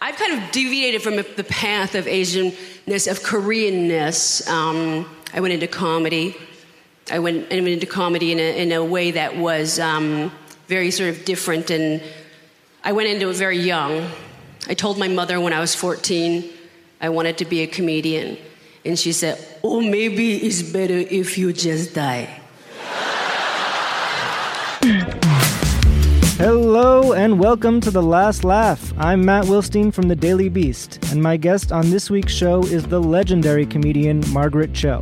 I've kind of deviated from the path of Asianness, of Koreanness. Um, I went into comedy. I went, I went into comedy in a, in a way that was um, very sort of different, and I went into it very young. I told my mother when I was 14 I wanted to be a comedian, and she said, "Oh, maybe it's better if you just die." Hello and welcome to The Last Laugh. I'm Matt Wilstein from The Daily Beast, and my guest on this week's show is the legendary comedian Margaret Cho.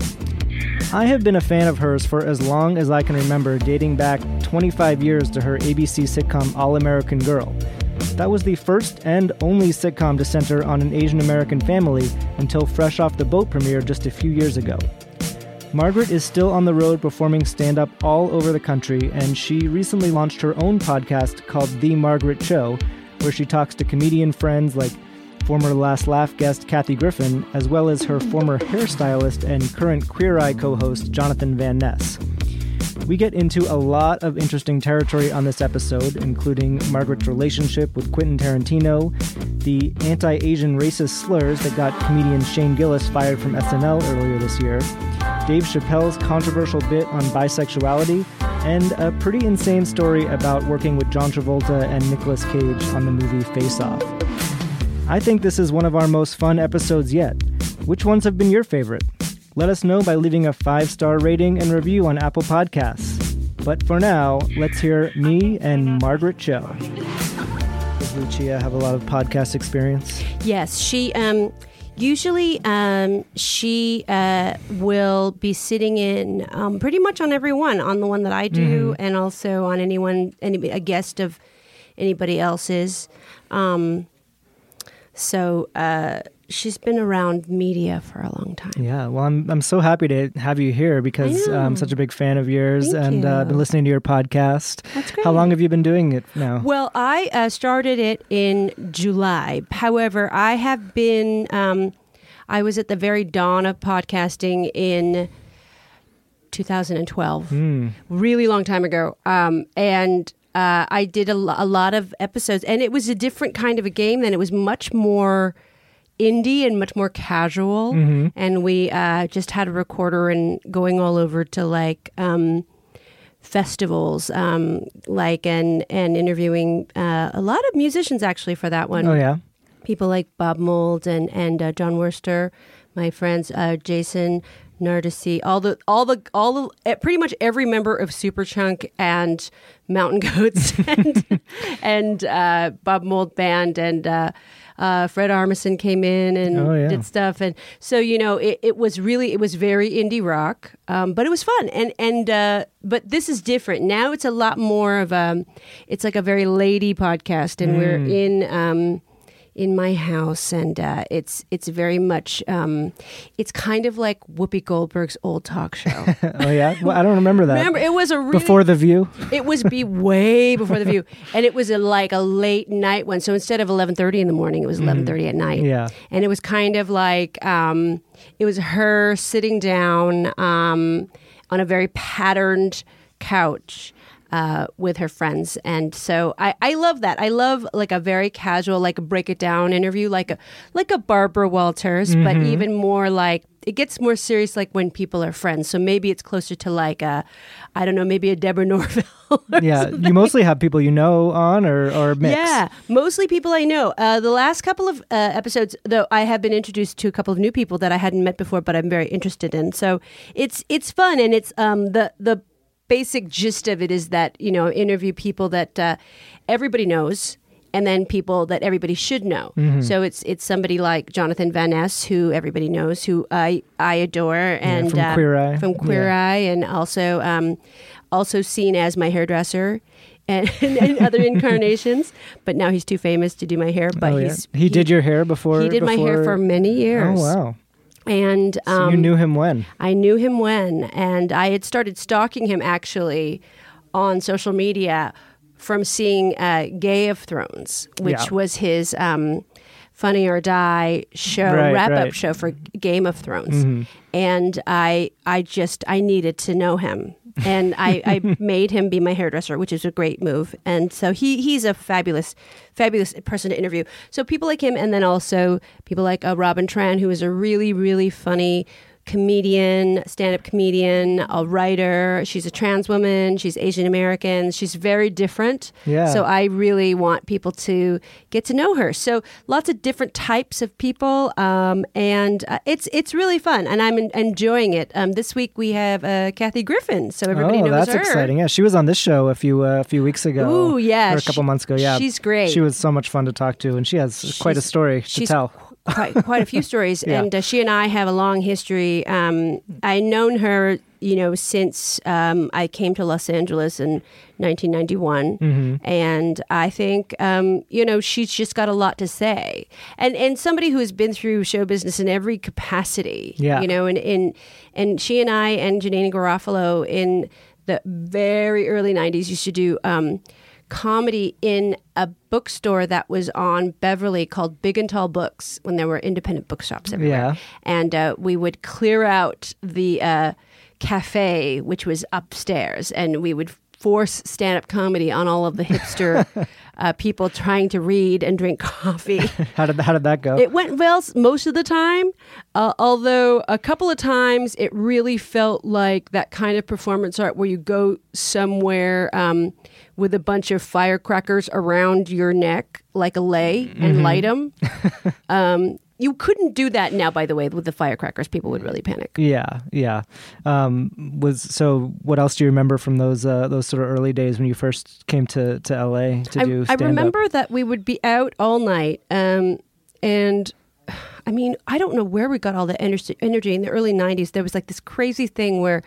I have been a fan of hers for as long as I can remember, dating back 25 years to her ABC sitcom All American Girl. That was the first and only sitcom to center on an Asian American family until Fresh Off the Boat premiered just a few years ago. Margaret is still on the road performing stand up all over the country, and she recently launched her own podcast called The Margaret Show, where she talks to comedian friends like former Last Laugh guest Kathy Griffin, as well as her former hairstylist and current Queer Eye co host Jonathan Van Ness. We get into a lot of interesting territory on this episode, including Margaret's relationship with Quentin Tarantino, the anti Asian racist slurs that got comedian Shane Gillis fired from SNL earlier this year, Dave Chappelle's controversial bit on bisexuality, and a pretty insane story about working with John Travolta and Nicolas Cage on the movie Face Off. I think this is one of our most fun episodes yet. Which ones have been your favorite? Let us know by leaving a five star rating and review on Apple Podcasts. But for now, let's hear me and Margaret Cho. Does Lucia have a lot of podcast experience? Yes, she um, usually um, she uh, will be sitting in um, pretty much on every one, on the one that I do, Mm-hmm. and also on anyone, any a guest of anybody else's. Um, so uh, she's been around media for a long time. Yeah, well, I'm I'm so happy to have you here because I'm such a big fan of yours, Thank and uh, I've been listening to your podcast. That's great. How long have you been doing it now? Well, I uh, started it in July. However, I have been, um, I was at the very dawn of podcasting in 2012, really long time ago. Um, and uh, I did a, a lot of episodes, and it was a different kind of a game. Then it was much more indie and much more casual. And we uh, just had a recorder and going all over to like. Um, festivals um, like and and interviewing uh, a lot of musicians actually for that one oh yeah, people like Bob Mould and and uh, Jon Wurster, my friends uh, Jason Narducy, all the all the all the pretty much every member of Superchunk and Mountain Goats and and uh, Bob Mould band and. Uh, Fred Armisen came in and Oh, yeah. did stuff, and so you know it, it was really it was very indie rock, um, but it was fun. And and uh, but this is different now. It's a lot more of a, it's like a very lady podcast, and we're Mm. in um, in my house, and uh, it's it's very much um, it's kind of like Whoopi Goldberg's old talk show. oh yeah. Well, I don't remember that. Remember, it was a really, Before the View. it was be way before the View, and it was a, like a late night one. So instead of eleven thirty in the morning, it was eleven thirty at night. Mm-hmm. Yeah. and it was kind of like um, it was her sitting down um, on a very patterned couch. Uh, with her friends, and so I, I love that. I love like a very casual, like a break it down interview, like a like a Barbara Walters, but Mm-hmm. even more like it gets more serious, like when people are friends. So maybe it's closer to like a, I don't know, maybe a Deborah Norville. or Yeah, you mostly have people you know on or or mix. yeah, mostly people I know. Uh, the last couple of uh, episodes, though, I have been introduced to a couple of new people that I hadn't met before, but I'm very interested in. So it's it's fun, and it's um, the the basic gist of it is that you know interview people that uh, everybody knows. And then people that everybody should know. So it's it's somebody like Jonathan Van Ness, who everybody knows, who I I adore, and from uh, Queer Eye. from Queer Yeah. Eye, and also um, also seen as my hairdresser and, and other incarnations. But now he's too famous to do my hair. But oh, yeah. he's he, did your hair before. He did my hair for many years. Oh wow! And So um, you knew him when? I knew him when, and I had started stalking him actually on social media from seeing uh, Gay of Thrones, which Yeah. was his um, Funny or Die show, Right, wrap up right. Mm-hmm. show for Game of Thrones. And I, I just, I needed to know him. And I, I made him be my hairdresser, which is a great move. And so he, he's a fabulous, fabulous person to interview. So people like him, and then also people like uh, Robin Tran, who is a really, really funny comedian, stand-up comedian, a writer. She's a trans woman. She's Asian American. She's very different. Yeah. So I really want people to get to know her. So lots of different types of people, um, and uh, it's it's really fun, and I'm en- enjoying it. Um, this week we have uh, Kathy Griffin, so everybody oh, knows that's her. exciting! Yeah, she was on this show a few uh, a few weeks ago. Ooh, yeah, or a couple she- months ago. Yeah, she's great. She was so much fun to talk to, and she has quite a story to she's tell. Quite, quite a few stories, Yeah. and uh, she and I have a long history. Um, I known her, you know, since um, I came to Los Angeles in 1991, Mm-hmm. and I think, um, you know, she's just got a lot to say, and and somebody who has been through show business in every capacity, Yeah. you know, and and and she and I and Janeane Garofalo in the very early 90s used to do. Um, comedy in a bookstore that was on Beverly called Big and Tall Books when there were independent bookshops everywhere. Yeah. And uh, we would clear out the uh, cafe, which was upstairs, and we would force stand up comedy on all of the hipster uh, people trying to read and drink coffee. How did how did that go? It went well most of the time, uh, although a couple of times it really felt like that kind of performance art where you go somewhere um, with a bunch of firecrackers around your neck, like a lay, and light them. um, you couldn't do that now, by the way, with the firecrackers. People would really panic. yeah, yeah. Um, was so. What else do you remember from those uh, those sort of early days when you first came to, to LA to I, do I stand up? remember that we would be out all night, um, and I mean, I don't know where we got all the ener- energy in the early '90s. There was like this crazy thing where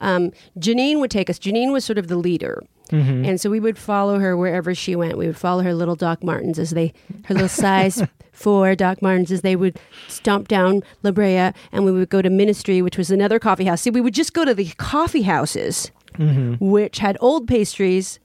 um, Janeane would take us. Janeane was sort of the leader. Mm-hmm. And so we would follow her wherever she went. We would follow her little Doc Martens as they, her little size four Doc Martens as they would stomp down La Brea, and we would go to Ministry, which was another coffee house. See, we would just go to the coffee houses, which had old pastries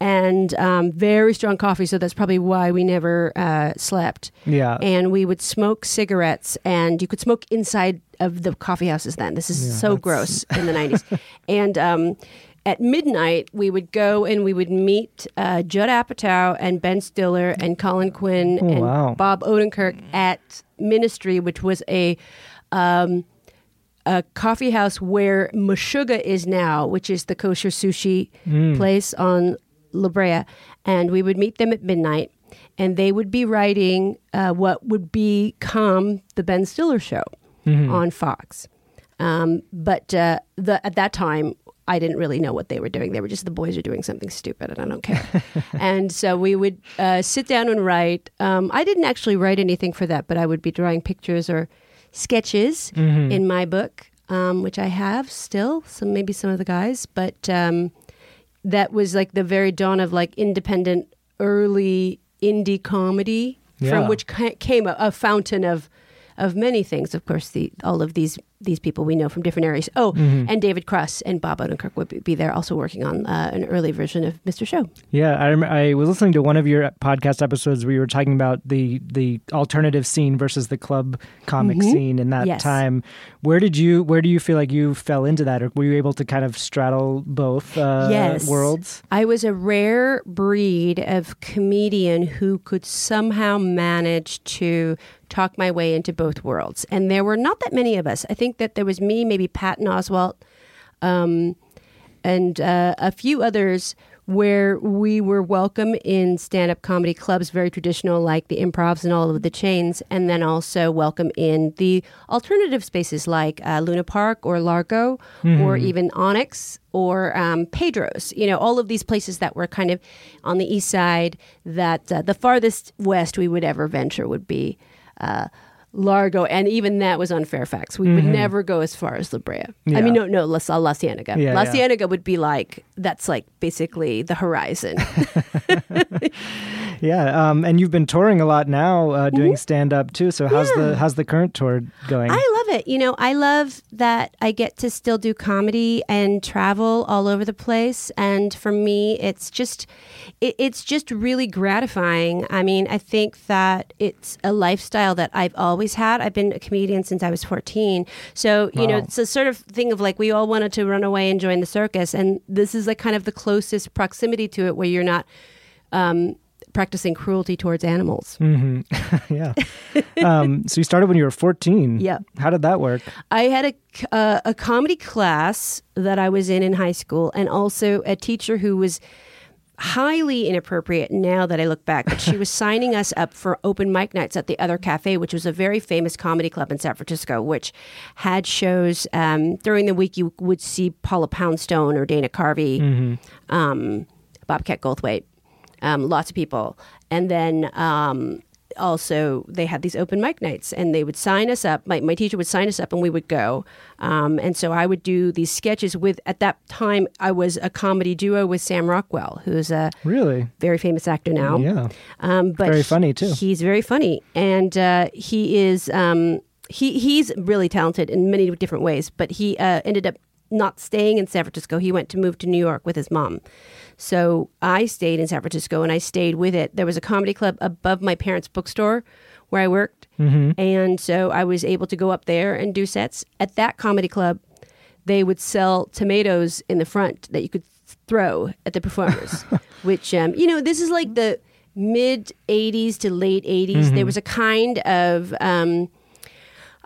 and um, very strong coffee. So that's probably why we never uh, slept. Yeah. And we would smoke cigarettes, and you could smoke inside of the coffee houses then. This is so gross in the 90s. and um, at midnight, we would go and we would meet uh, Judd Apatow and Ben Stiller and Colin Quinn Oh, and wow. Bob Odenkirk at Ministry, which was a um, a coffee house where Meshuggah is now, which is the kosher sushi place on La Brea. And we would meet them at midnight, and they would be writing uh, what would become the Ben Stiller show on Fox. Um, but uh, the, at that time, I didn't really know what they were doing. They were just the boys are doing something stupid, and I don't care. and so we would uh, sit down and write. Um, I didn't actually write anything for that, but I would be drawing pictures or sketches in my book, um, which I have still. Some maybe some of the guys, but um, that was like the very dawn of like independent early indie comedy, Yeah. from which ca- came a, a fountain of of many things. Of course, the all of these these people we know from different areas. Oh, Mm-hmm. and David Cross and Bob Odenkirk would be- there, also working on uh, an early version of Mr. Show. Yeah, I, rem- I was listening to one of your podcast episodes where you were talking about the the alternative scene versus the club comic scene in that Mm-hmm. Yes. time. Where did you where do you feel like you fell into that, or were you able to kind of straddle both uh, yes. worlds? I was a rare breed of comedian who could somehow manage to talk my way into both worlds. And there were not that many of us. I think that there was me, maybe Patton Oswalt, um, and uh, a few others where we were welcome in stand-up comedy clubs very traditional like the improvs and all of the chains and then also welcome in the alternative spaces like uh, luna park or largo or even onyx or um, pedro's you know all of these places that were kind of on the east side that uh, the farthest west we would ever venture would be uh, Largo, and even that was on Fairfax. We would never go as far as La Brea. Mm-hmm. Yeah. I mean, no, no, La, La Cienega. Yeah, La yeah. Cienega would be like that's like basically the horizon. Yeah, um, and you've been touring a lot now, uh, doing stand up too. So how's the how's the current tour going? I love it. You know, I love that I get to still do comedy and travel all over the place. And for me, it's just, it, it's just really gratifying. I mean, I think that it's a lifestyle that I've always had. I've been a comedian since I was 14. So, you know, it's a sort of thing of like we all wanted to run away and join the circus. And this is like kind of the closest proximity to it where you're not, um, practicing cruelty towards animals. yeah. um, so you started when you were 14. Yeah. How did that work? I had a, uh, a comedy class that I was in in high school, and also a teacher who was highly inappropriate now that I look back. But she was signing us up for open mic nights at the Other Cafe, which was a very famous comedy club in San Francisco, which had shows um, during the week. You would see Paula Poundstone or Dana Carvey, um, Bobcat Goldthwait, um, lots of people, and then. Also they had these open mic nights and they would sign us up my, my teacher would sign us up and we would go um, and so i would do these sketches with at that time i was a comedy duo with sam rockwell who's a Really? very famous actor now Yeah. um, but Very funny, too. he's very funny and uh, he is um, he, he's really talented in many different ways but he uh, ended up not staying in san francisco he went to move to new york with his mom so I stayed in San Francisco and I stayed with it. There was a comedy club above my parents' bookstore where I worked. And so I was able to go up there and do sets. At that comedy club, they would sell tomatoes in the front that you could throw at the performers, which, um, you know, this is like the mid 80s to late 80s. There was a kind of. Um,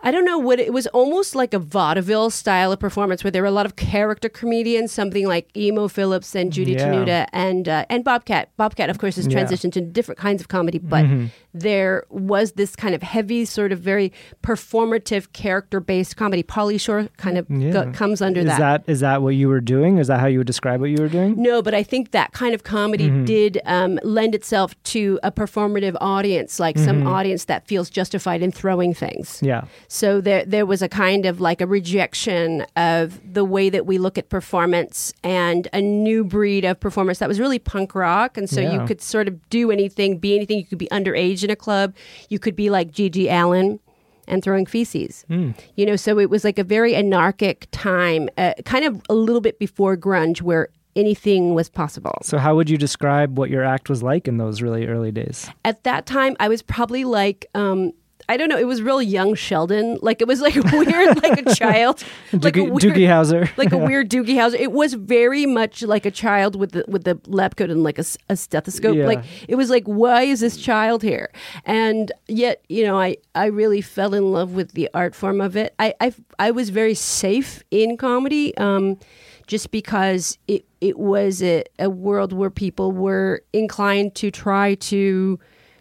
I don't know what it was almost like a vaudeville style of performance where there were a lot of character comedians, something like Emo Philips and Judy Yeah. Tenuta and uh, and Bobcat. Bobcat, of course, has Yeah. transitioned to different kinds of comedy, but there was this kind of heavy, sort of very performative, character based comedy. Pauly Shore kind of Yeah. go- comes under Is that. that is that what you were doing? Is that how you would describe what you were doing? No, but I think that kind of comedy Mm-hmm. did um, lend itself to a performative audience, like some Mm-hmm. audience that feels justified in throwing things. Yeah. So there, there was a kind of like a rejection of the way that we look at performance and a new breed of performance that was really punk rock. And so Yeah. you could sort of do anything, be anything. You could be underage in a club. You could be like GG Allin and throwing feces. Hmm. You know, so it was like a very anarchic time, uh, kind of a little bit before grunge, where anything was possible. So how would you describe what your act was like in those really early days? At that time, I was probably like, um, I don't know, it was real young Sheldon. Like it was like weird, like a child, like a Doogie, weird, Doogie Howser. like a weird Doogie Howser. It was very much like a child with the with the lab coat and like a stethoscope. Yeah. Like it was like, why is this child here? And yet, you know, I I really fell in love with the art form of it. I I, I was very safe in comedy. Um, just because it, it was a, a world where people were inclined to try to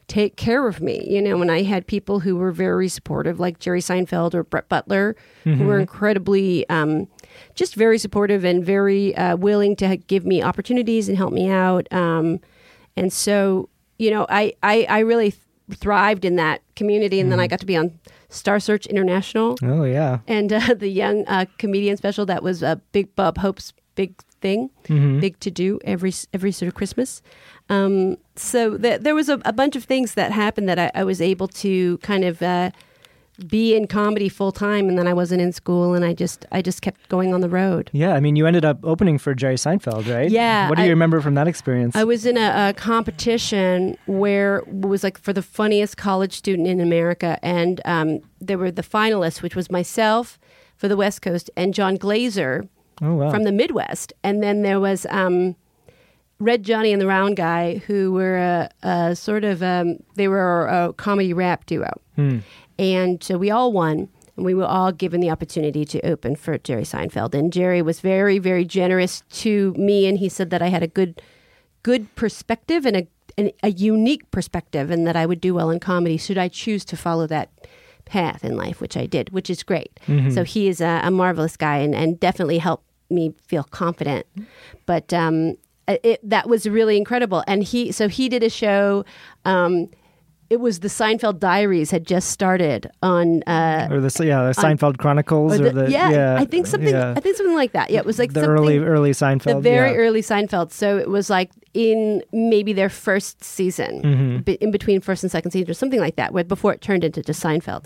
take care of me. You know, and I had people who were very supportive, like Jerry Seinfeld or Brett Butler, who were incredibly um, just very supportive and very uh, willing to give me opportunities and help me out. Um, and so, you know, I, I, I really thrived in that community. And then I got to be on Star Search International Oh yeah. and uh, the young uh, comedian special that was uh, Big Bob Hope's big thing, big to do every every sort of Christmas. Um, so th- there was a, a bunch of things that happened that I, I was able to kind of uh, be in comedy full time, and then I wasn't in school, and I just I just kept going on the road. Yeah, I mean, you ended up opening for Jerry Seinfeld, right? Yeah, What do you I- remember from that experience? I was in a, a competition where it was like for the funniest college student in America, and um, there were the finalists, which was myself for the West Coast and Jon Glaser oh wow. from the Midwest, and then there was um, Red Johnny and the Round Guy, who were a, a sort of um, they were a comedy rap duo, and so we all won. And we were all given the opportunity to open for Jerry Seinfeld. And Jerry was very, very generous to me. And he said that I had a good, good perspective and a, an, a unique perspective, and that I would do well in comedy should I choose to follow that path in life, which I did, which is great. So he is a, a marvelous guy and, and definitely helped me feel confident. But um, it, that was really incredible. And he, so he did a show. Um, it was the Seinfeld Diaries had just started on. Uh, or the yeah the Seinfeld Chronicles or or the- the, yeah, yeah I think something. yeah. I think something like that. Yeah, it was like the early early Seinfeld the very yeah. early Seinfeld. So it was like in maybe their first season, Mm-hmm. in between first and second season, or something like that, where before it turned into just Seinfeld.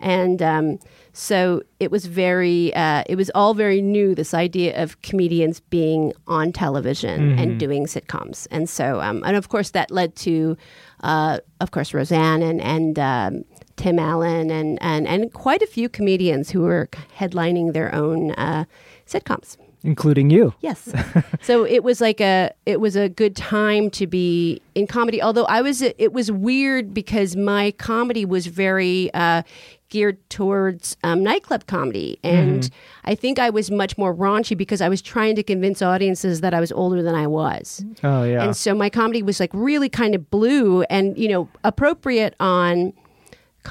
And um, so it was very, uh, it was all very new. This idea of comedians being on television Mm-hmm. and doing sitcoms, and so, um, and of course, that led to, uh, of course, Roseanne and and um, Tim Allen and and and quite a few comedians who were headlining their own uh, sitcoms. Including you. Yes. so it was like a it was a good time to be in comedy. Although I was it was weird because my comedy was very uh, geared towards um, nightclub comedy, and I think I was much more raunchy because I was trying to convince audiences that I was older than I was. Oh yeah. And so my comedy was like really kind of blue and, you know, appropriate on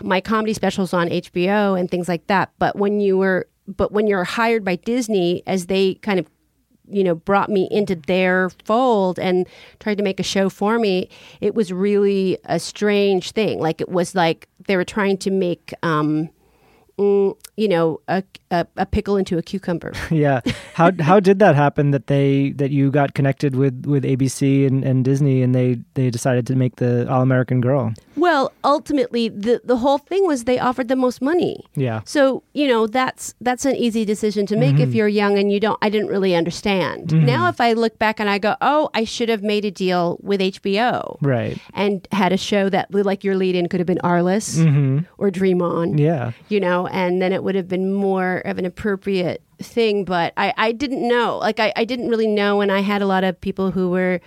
my comedy specials on HBO and things like that. But when you were, but when you're hired by Disney as they kind of, you know, brought me into their fold and tried to make a show for me, it was really a strange thing. Like it was like they were trying to make, um, mm, you know, a, a, a pickle into a cucumber. yeah. How how did that happen that they that you got connected with with ABC and, and Disney and they they decided to make the All American Girl? Well, ultimately, the the whole thing was they offered the most money. Yeah. So you know that's that's an easy decision to make if mm-hmm. you're young and you don't. I didn't really understand. Mm-hmm. Now, if I look back and I go, oh, I should have made a deal with HBO Right. and had a show that, like your lead-in, could have been Arliss mm-hmm. or Dream On. Yeah. You know, and then it would have been more of an appropriate thing. But I, I didn't know. Like I, I didn't really know, and I had a lot of people who were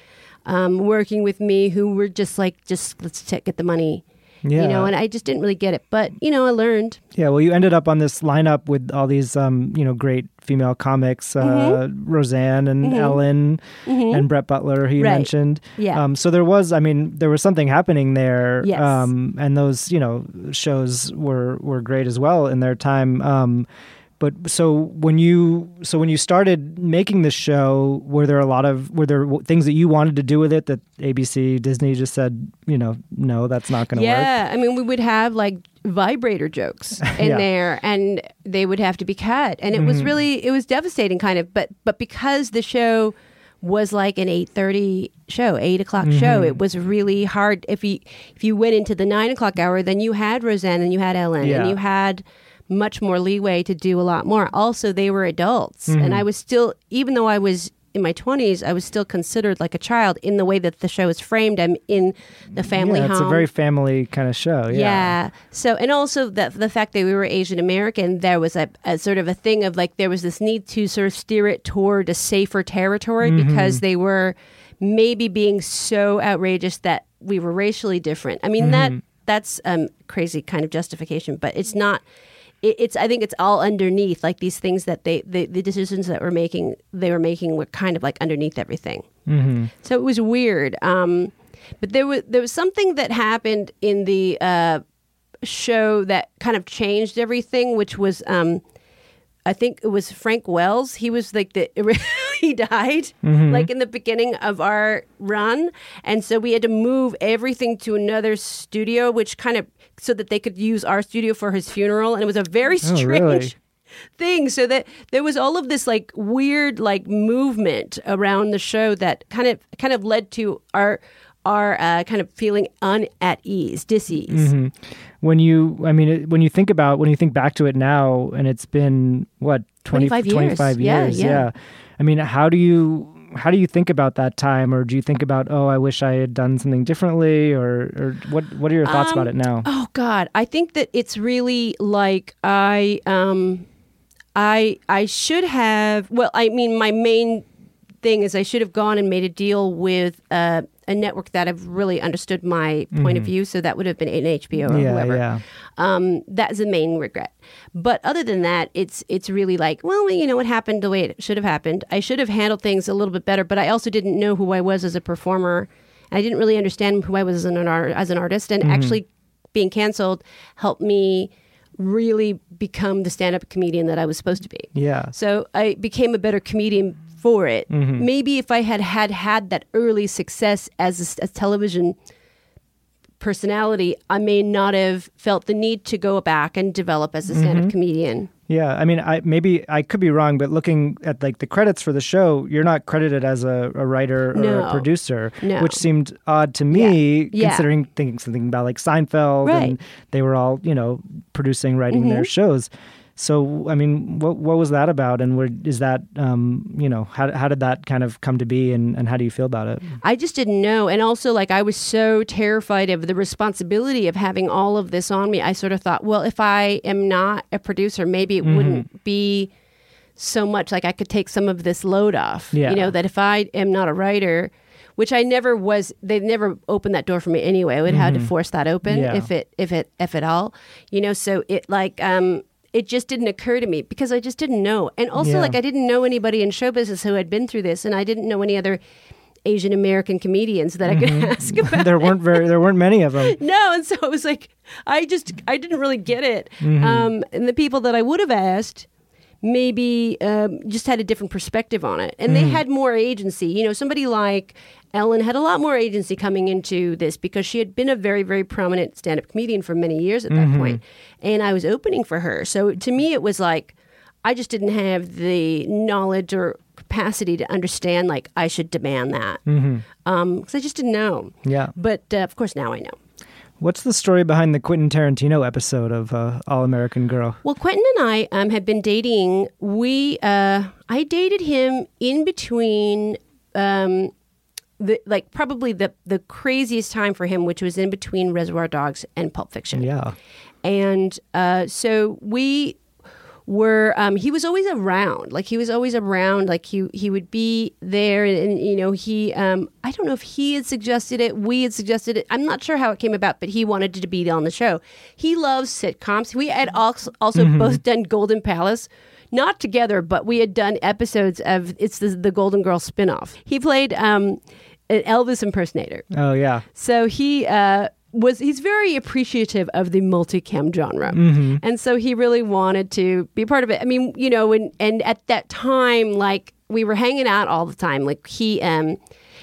um, working with me who were just like, just let's t- get the money. Yeah. You know, and I just didn't really get it. But, you know, I learned. Yeah, well, you ended up on this lineup with all these, um, you know, great female comics, uh, Mm-hmm. Roseanne and Ellen and Brett Butler, who you Right. mentioned. Yeah. Um, so there was, I mean, there was something happening there. Yes. Um, and those, you know, shows were were great as well in their time. Um, but so when you so when you started making this show, were there a lot of were there things that you wanted to do with it that ABC Disney just said, you know, no, that's not going to work. Yeah, I mean, we would have like vibrator jokes in Yeah. there, and they would have to be cut, and it Mm-hmm. was really it was devastating, kind of. But but because the show was like an eight thirty show, eight o'clock Mm-hmm. show, it was really hard. If you if you went into the nine o'clock hour, then you had Roseanne and you had Ellen, Yeah. and you had much more leeway to do a lot more. Also, they were adults, Mm-hmm. and I was still, even though I was in my 20s, I was still considered like a child in the way that the show is framed. I'm in the family yeah, home. it's a very family kind of show. Yeah. Yeah. So, and also the the fact that we were Asian American, there was a, a sort of a thing of like there was this need to sort of steer it toward a safer territory Mm-hmm. because they were maybe being so outrageous that we were racially different. I mean that Mm-hmm. that's um crazy kind of justification, but it's not. It, it's I think it's all underneath like these things that they the, the decisions that were making they were making were kind of like underneath everything. Mm-hmm. So it was weird. Um, but there was there was something that happened in the uh, show that kind of changed everything, which was um, I think it was Frank Wells. He was like the he died like in the beginning of our run, and so we had to move everything to another studio, which kind of so that they could use our studio for his funeral, and it was a very Oh, strange really? thing so that there was all of this like weird like movement around the show that kind of kind of led to our our uh, kind of feeling un at ease dis-ease When you, I mean, it- when you think about, when you think back to it now, and it's been what 20, 25 years. 25 Yeah, years. yeah. I mean, how do you, how do you think about that time, or do you think about, oh, I wish I had done something differently, or, or what, what are your thoughts about it now? oh god i think that it's really like i um i i should have well i mean my main thing is i should have gone and made a deal with uh, a network that have really understood my point of view so that would have been an hbo or Mm-hmm. yeah, whoever yeah. um, that's the main regret. But other than that, it's it's really like, well, you know, what happened the way it should have happened. I should have handled things a little bit better, but I also didn't know who I was as a performer. I didn't really understand who I was as an art, as an artist, and actually being canceled helped me really become the stand-up comedian that I was supposed to be. Yeah. So I became a better comedian for it. Maybe if I had had had that early success as a, as television personality, I may not have felt the need to go back and develop as a stand-up Mm-hmm. comedian. Yeah, I mean, I maybe I could be wrong, but looking at like the credits for the show, you're not credited as a, a writer or No. a producer, No. which seemed odd to me, Yeah. Yeah. considering thinking something about like Seinfeld, and they were all you know producing, writing their mm-hmm. shows. So, I mean, what what was that about, and where is that? Um, you know, how how did that kind of come to be, and, and how do you feel about it? I just didn't know. And also, like, I was so terrified of the responsibility of having all of this on me. I sort of thought, well, if I am not a producer, maybe it wouldn't be so much like I could take some of this load off. Yeah. You know, that if I am not a writer, which I never was, they never opened that door for me anyway. I would have to force that open Yeah. if it, if it, if at all, you know, so it like, um, it just didn't occur to me because I just didn't know. And also, Yeah. like, I didn't know anybody in show business who had been through this, and I didn't know any other Asian American comedians that I could ask about. there weren't very there weren't many of them. No, and so it was like I just I didn't really get it. Mm-hmm. Um, and the people that I would have asked maybe um, just had a different perspective on it, and they Mm-hmm. had more agency. You know, somebody like Ellen had a lot more agency coming into this because she had been a very very prominent stand up comedian for many years at that Mm-hmm. point, and I was opening for her. So to me, it was like. I just didn't have the knowledge or capacity to understand like I should demand that because Mm-hmm. I just didn't know. Yeah. But uh, of course now I know. What's the story behind the Quentin Tarantino episode of uh, All American Girl? Well, Quentin and I um, have been dating. We uh, I dated him in between. Um, the, like probably the the craziest time for him, which was in between Reservoir Dogs and Pulp Fiction. Yeah. And uh, so we were um, he was always around. Like he was always around. Like he he would be there and, and, you know he um, i don't know if he had suggested it we had suggested it. I'm not sure how it came about but he wanted to be on the show. He loves sitcoms. We had also, also both done golden palace not together but we had done episodes of it's the, the golden girl spin-off. He played um, an elvis impersonator. Oh yeah. so he uh, was he's very appreciative of the multicam genre, and so he really wanted to be part of it. I mean, you know, and and at that time, like we were hanging out all the time. Like he um,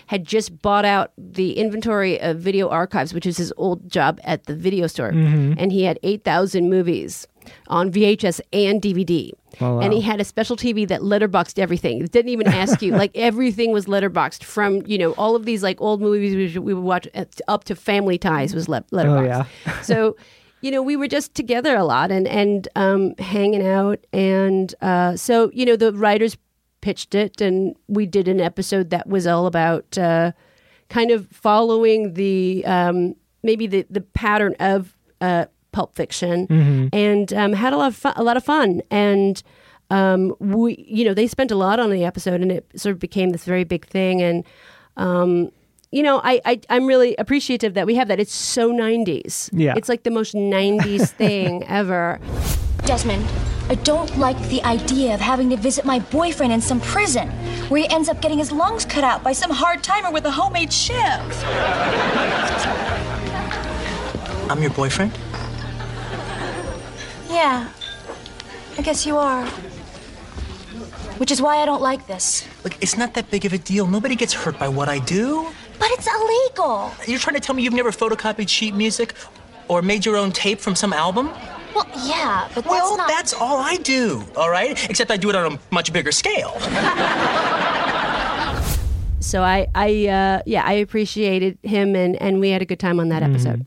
had just bought out the inventory of video archives, which is his old job at the video store, and he had eight thousand movies on VHS and DVD. Oh, wow. And he had a special TV that letterboxed everything. It didn't even ask you. like everything was letterboxed from, you know, all of these like old movies we, we would watch up to Family Ties was le- letterboxed. yeah. so, you know, we were just together a lot and, and um, hanging out. And uh, so, you know, the writers pitched it and we did an episode that was all about uh, kind of following the um, maybe the, the pattern of uh, Pulp Fiction, and um, had a lot of fun, a lot of fun, and um, we, you know, they spent a lot on the episode, and it sort of became this very big thing, and um, you know, I, I I'm really appreciative that we have that. It's so '90s. Yeah. it's like the most '90s thing ever. Desmond, I don't like the idea of having to visit my boyfriend in some prison where he ends up getting his lungs cut out by some hard timer with a homemade shiv. I'm your boyfriend? Yeah, I guess you are. Which is why I don't like this. Look, it's not that big of a deal. Nobody gets hurt by what I do. But it's illegal. You're trying to tell me you've never photocopied sheet music or made your own tape from some album? Well, yeah, but that's Well, not. that's all I do, all right? Except I do it on a much bigger scale. So I, I, uh, yeah, I appreciated him, and and we had a good time on that episode.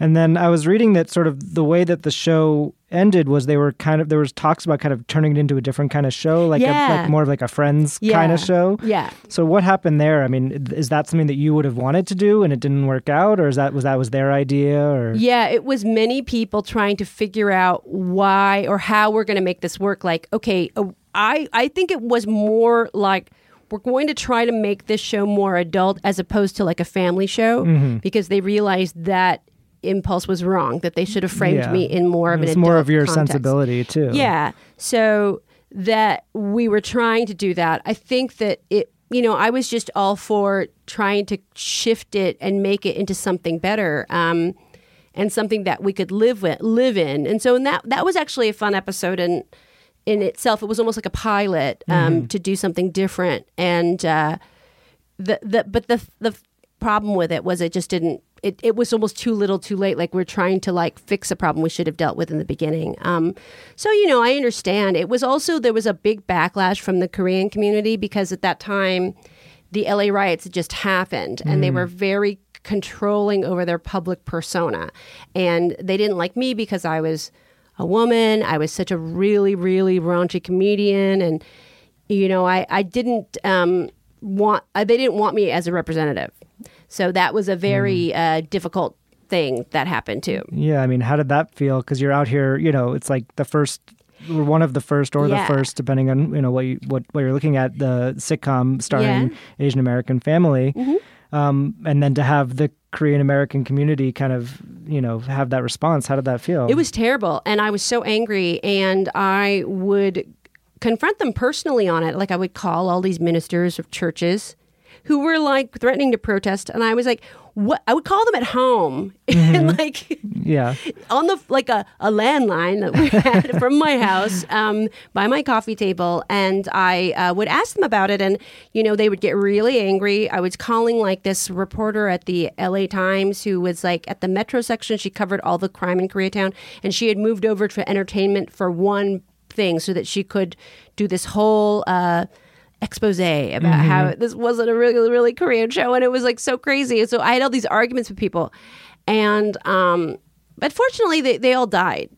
And then I was reading that sort of the way that the show ended was they were kind of there was talks about kind of turning it into a different kind of show, like a, like more of like a friends Yeah. kind of show. Yeah. So what happened there? I mean, is that something that you would have wanted to do and it didn't work out, or is that was that was their idea? Or Yeah, it was many people trying to figure out why or how we're going to make this work. Like, okay, uh, I I think it was more like we're going to try to make this show more adult as opposed to like a family show because they realized that impulse was wrong that they should have framed Yeah. me in more of an it's more of your context. sensibility too. Yeah. So that we were trying to do that. I think that it, you know, I was just all for trying to shift it and make it into something better. Um, and something that we could live with, live in, and so in that that was actually a fun episode in in itself. It was almost like a pilot um, to do something different, and uh, the the but the the problem with it was it just didn't it, it was almost too little too late. Like we're trying to like fix a problem we should have dealt with in the beginning. Um, so you know i understand. It was also there was a big backlash from the korean community because at that time the la riots had just happened and they were very controlling over their public persona. And they didn't like me because i was a woman. I was such a really really raunchy comedian. And you know i, I didn't um, want uh, they didn't want me as a representative so that was a very uh, difficult thing that happened too. Yeah, I mean, how did that feel? Because you're out here, you know, it's like the first, or one of the first, or Yeah. the first, depending on you know what you, what what you're looking at. The sitcom starring Yeah. Mm-hmm. Asian American family, um, and then to have the Korean American community kind of you know have that response. How did that feel? It was terrible, and I was so angry, and I would confront them personally on it. Like I would call all these ministers of churches who were like threatening to protest, and I was like, "What?" I would call them at home, and like yeah, on the like a, a landline that we had from my house um, by my coffee table and i uh, would ask them about it and you know they would get really angry. I was calling like this reporter at the la times who was like at the metro section. She covered all the crime in koreatown and she had moved over to entertainment for one thing so that she could do this whole uh, expose about how this wasn't a really really korean show and it was like so crazy. And so i had all these arguments with people. And um but fortunately they, they all died.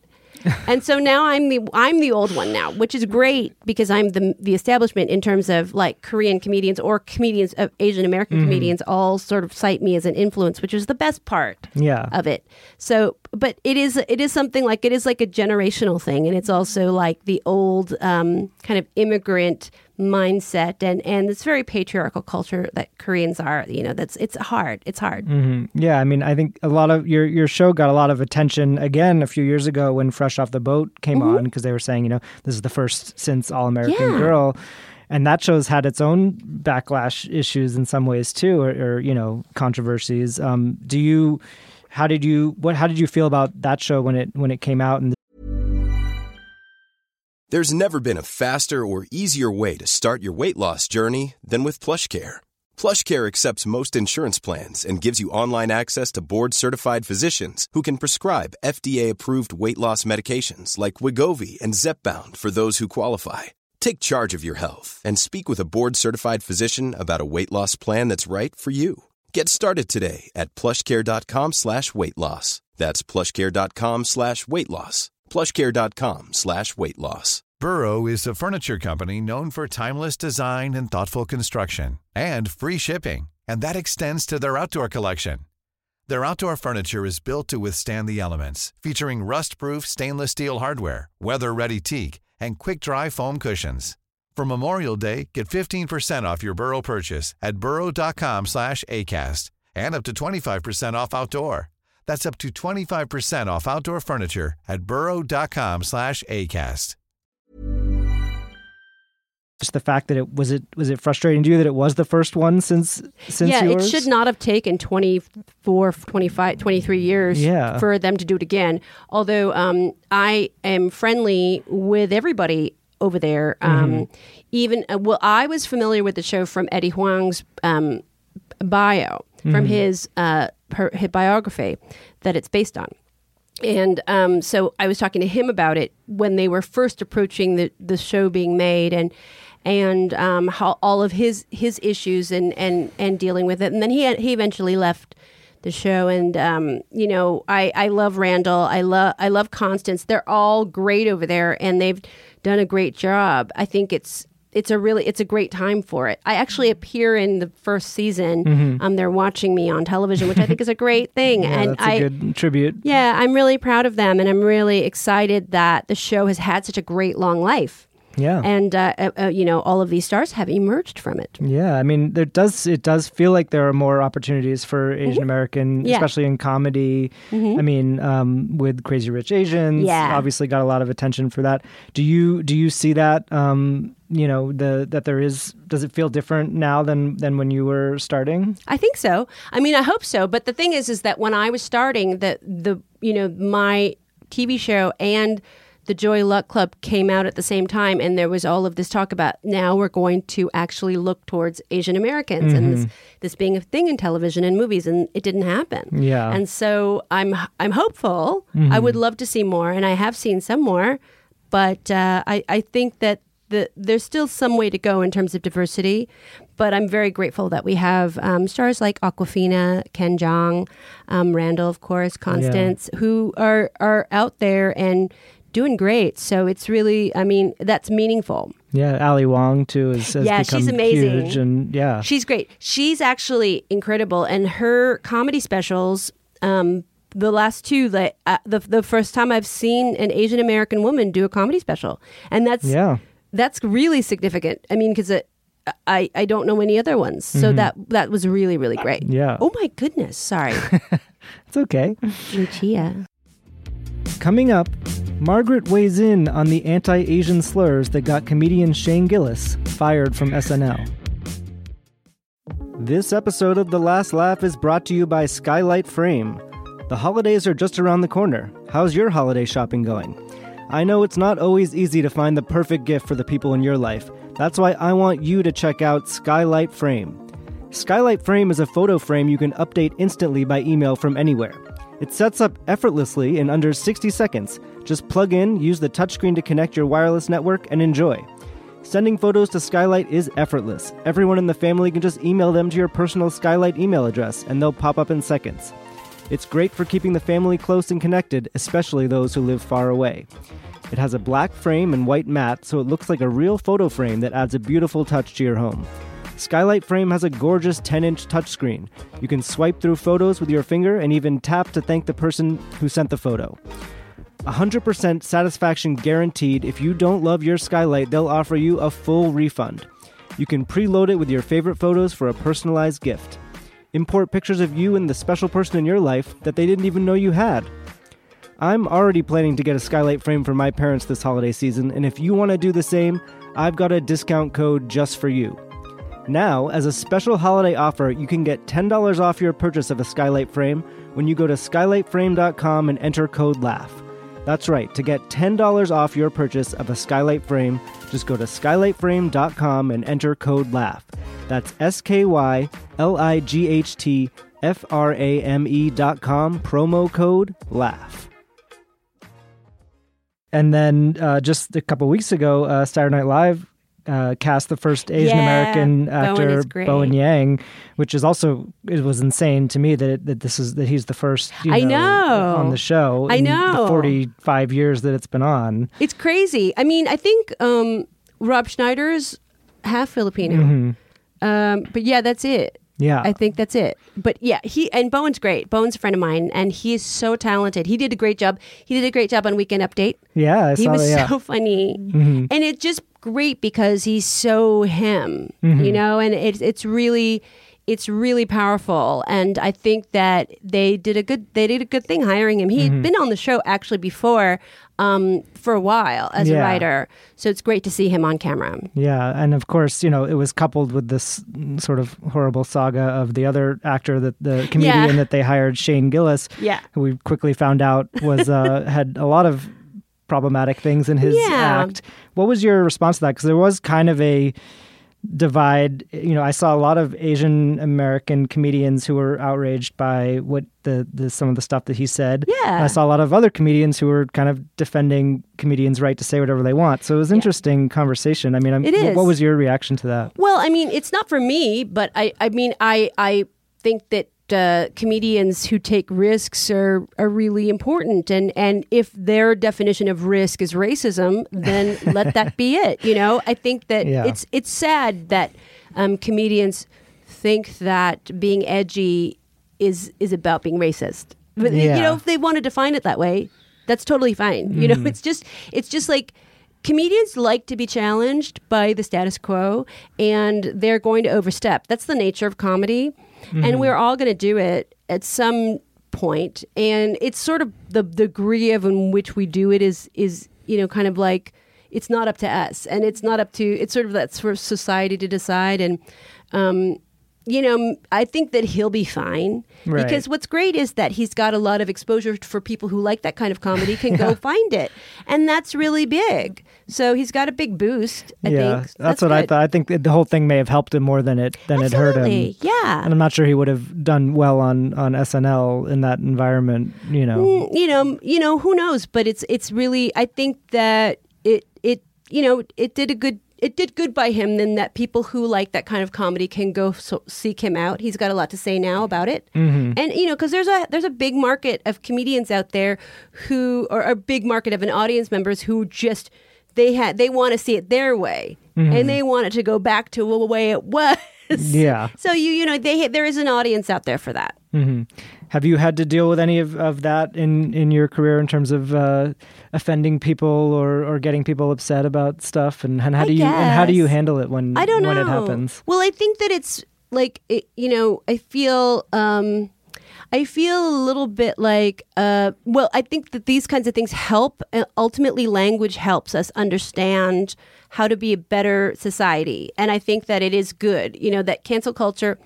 And so now I'm the I'm the old one now, which is great because I'm the the establishment in terms of like Korean comedians or comedians of Asian American comedians all sort of cite me as an influence, which is the best part Yeah. of it. So, but it is it is something like it is like a generational thing, and it's also like the old um, kind of immigrant mindset and and this very patriarchal culture that Koreans are. You know, that's it's hard. It's hard. Yeah, I mean, I think a lot of your your show got a lot of attention again a few years ago when Fresh Off the Boat came on because they were saying, you know, this is the first since All American Mm-hmm. Yeah. Girl, and that show's had its own backlash issues in some ways too, or, or you know, controversies. Um, do you? How did you? What? How did you feel about that show when it when it came out? And There's never been a faster or easier way to start your weight loss journey than with PlushCare. PlushCare accepts most insurance plans and gives you online access to board-certified physicians who can prescribe FDA-approved weight loss medications like Wegovy and Zepbound for those who qualify. Take charge of your health and speak with a board-certified physician about a weight loss plan that's right for you. Get started today at plushcare.com slash weight loss. That's plushcare.com slash weight loss. plushcare.com slash weight loss. Burrow is a furniture company known for timeless design and thoughtful construction and free shipping, and that extends to their outdoor collection. Their outdoor furniture is built to withstand the elements, featuring rust-proof stainless steel hardware, weather-ready teak, and quick-dry foam cushions. For Memorial Day, get 15% off your Burrow purchase at burrow.com slash ACAST and up to 25% off outdoor. That's up to 25% off outdoor furniture at burrow.com slash ACAST. just the fact that it was it was it frustrating to you that it was the first one since since yeah, yours? it should not have taken 24, 25, 23 years Yeah. for them to do it again. Although um, I am friendly with everybody over there. Um, Even, uh, well, I was familiar with the show from Eddie Huang's um, bio, from his, uh, her, his biography that it's based on. And um, so I was talking to him about it when they were first approaching the, the show being made and and um, how all of his his issues and, and, and dealing with it. And then he had, he eventually left the show. And um, you know, I, I love Randall. I love I love Constance. They're all great over there, and they've done a great job. I think it's it's a really it's a great time for it. I actually appear in the first season. Um, they're watching me on television, which I think is a great thing. yeah, and that's a I good tribute. yeah, I'm really proud of them, and I'm really excited that the show has had such a great long life. Yeah. And uh, uh, uh, you know, all of these stars have emerged from it. Yeah, I mean, there does it does feel like there are more opportunities for Asian American, Mm-hmm. Yeah. Mm-hmm. especially in comedy. I mean, um, with Crazy Rich Asians, Yeah. obviously got a lot of attention for that. Do you do you see that? Um, you know, the that there is. Does it feel different now than than when you were starting? I think so. I mean, I hope so. But the thing is, is that when I was starting, that the you know my TV show and the Joy Luck Club came out at the same time, and there was all of this talk about now we're going to actually look towards Asian Americans and this this being a thing in television and movies, and it didn't happen. Yeah. and so I'm I'm hopeful. I would love to see more, and I have seen some more, but uh, I I think that. The, there's still some way to go in terms of diversity, but I'm very grateful that we have um, stars like Awkwafina, Ken Jeong, um, Randall, of course, Constance, who are are out there and doing great. So it's really, I mean, that's meaningful. Yeah, Ali Wong too is, has Yeah, become she's amazing. huge, and yeah, She's great. She's actually incredible, and her comedy specials. Um, the last two, like uh, the the first time I've seen an Asian American woman do a comedy special, and that's yeah, that's really significant. I mean, because I I don't know any other ones, so that that was really really great. Mm-hmm. Yeah. Oh my goodness, sorry, it's okay. Lucia. Coming up, Margaret weighs in on the anti-Asian slurs that got comedian Shane Gillis fired from SNL. This episode of The Last Laugh is brought to you by Skylight Frame. The holidays are just around the corner. How's your holiday shopping going? I know it's not always easy to find the perfect gift for the people in your life. That's why I want you to check out Skylight Frame. Skylight Frame is a photo frame you can update instantly by email from anywhere. It sets up effortlessly in under 60 seconds. Just plug in, use the touchscreen to connect your wireless network, and enjoy. Sending photos to Skylight is effortless. Everyone in the family can just email them to your personal Skylight email address, and they'll pop up in seconds. It's great for keeping the family close and connected, especially those who live far away. It has a black frame and white mat, so it looks like a real photo frame that adds a beautiful touch to your home. Skylight Frame has a gorgeous 10 inch touchscreen. You can swipe through photos with your finger and even tap to thank the person who sent the photo. 100% satisfaction guaranteed. If you don't love your Skylight, they'll offer you a full refund. You can preload it with your favorite photos for a personalized gift. Import pictures of you and the special person in your life that they didn't even know you had. I'm already planning to get a skylight frame for my parents this holiday season, and if you want to do the same, I've got a discount code just for you. Now, as a special holiday offer, you can get $10 off your purchase of a skylight frame when you go to skylightframe.com and enter code LAUGH. That's right, to get $10 off your purchase of a skylight frame, just go to skylightframe.com and enter code LAUGH. That's S K Y L I G H T F R A M E dot com, promo code LAUGH. And then uh, just a couple weeks ago, uh, Saturday Night Live uh, cast the first Asian American Yeah, actor. Bowen Yang, which is also it was insane to me that it, that this is that he's the first you I know, on the show. I know. forty five years that it's been on. It's crazy. I mean, I think um, Rob Schneider's half Filipino. Um, but yeah, that's it. Yeah, I think that's it. But yeah, he and Bowen's great. Bowen's a friend of mine, and he is so talented. He did a great job. He did a great job on Weekend Update. yeah, I he saw was that. Yeah. so funny, mm-hmm. and it's just great because he's so him, mm-hmm. you know. And it's it's really it's really powerful. And I think that they did a good they did a good thing hiring him. He had mm-hmm. been on the show actually before um, for a while as a writer, so it's great to see him on camera. Yeah, and of course, you know, it was coupled with this sort of horrible saga of the other actor that the comedian Yeah. that they hired, Shane Gillis, Yeah. who we quickly found out was uh, had a lot of problematic things in his Yeah. act. What was your response to that? Because there was kind of a divide. You know, I saw a lot of Asian American comedians who were outraged by what the, the some of the stuff that he said. Yeah. And I saw a lot of other comedians who were kind of defending comedians' right to say whatever they want. So it was an interesting conversation. I mean, I'm, It is. what was your reaction to that? Well, I mean, it's not for me, but I, I mean, I, I think that uh, comedians who take risks are, are really important, and and if their definition of risk is racism, then let that be it. You know, I think that Yeah. it's it's sad that um, comedians think that being edgy is is about being racist. But Yeah. you know, if they want to define it that way, that's totally fine. You know, it's just it's just like comedians like to be challenged by the status quo and they're going to overstep. That's the nature of comedy. And we're all going to do it at some point. And it's sort of the degree of in which we do it is is you know kind of like it's not up to us. And it's not up to it's sort of that's for society to decide. And um you know, I think that he'll be fine Right. because what's great is that he's got a lot of exposure for people who like that kind of comedy can go find it, and that's really big. So he's got a big boost. I yeah, think that's, what I thought. I think the whole thing may have helped him more than it than it hurt him. Yeah. and I'm not sure he would have done well on on SNL in that environment. You know, Mm, you know, you know, who knows? But it's it's really. I think that it it you know it did a good. It did good by him. Then that people who like that kind of comedy can go so, seek him out. He's got a lot to say now about it, Mm-hmm. and you know, because there's a there's a big market of comedians out there who or a big market of an audience members who just they had they want to see it their way, and they want it to go back to the way it was. Mm-hmm. Yeah. So you you know they there is an audience out there for that. have you had to deal with any of, of that in in your career in terms of uh, offending people or or getting people upset about stuff? And, and how I do you and how do you handle it when I don't when know. it happens? Well, I think that it's like it, you know, I feel um I feel a little bit like uh well, I think that these kinds of things help and ultimately language helps us understand how to be a better society. And I think that it is good. You know, that cancel culture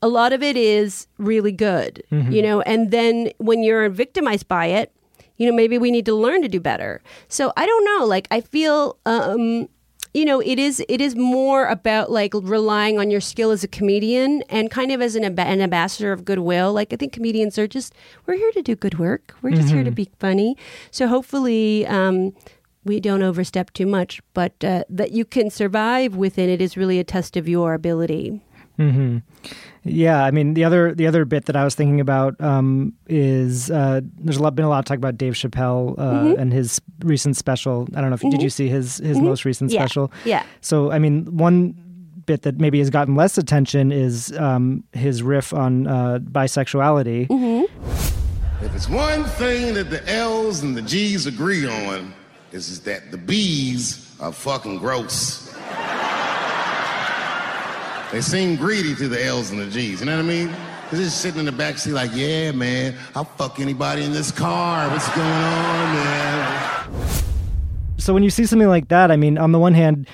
a lot of it is really good, you know, and then when you're victimized by it, you know, maybe we need to learn to do better. So I don't know. Like I feel, um, you know, it is it is more about like relying on your skill as a comedian and kind of as an, amb- an ambassador of goodwill. Like I think comedians are just we're here to do good work. We're just here to be funny. So hopefully. Um, we don't overstep too much, but uh, that you can survive within it is really a test of your ability. Yeah, I mean the other the other bit that I was thinking about um, is uh, there's a lot been a lot of talk about Dave Chappelle uh, Mm-hmm. and his recent special. I don't know if did you see his his most recent Yeah, special? yeah. So I mean one bit that maybe has gotten less attention is um, his riff on uh, bisexuality. Mm-hmm. If it's one thing that the L's and the G's agree on, is, is that the B's are fucking gross. they seem greedy to the L's and the G's, you know what I mean? They're just sitting in the back seat like, yeah, man, I'll fuck anybody in this car. What's going on, man? So when you see something like that, I mean, on the one hand,